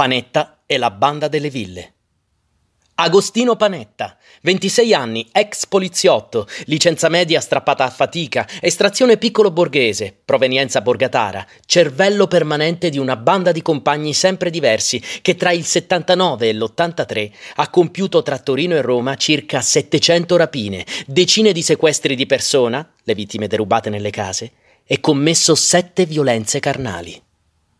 Panetta e la banda delle ville. Agostino Panetta, 26 anni, ex poliziotto, licenza media strappata a fatica, estrazione piccolo borghese, provenienza borgatara, cervello permanente di una banda di compagni sempre diversi che tra il 79 e l'83 ha compiuto tra Torino e Roma circa 700 rapine, decine di sequestri di persona, le vittime derubate nelle case, e commesso sette violenze carnali.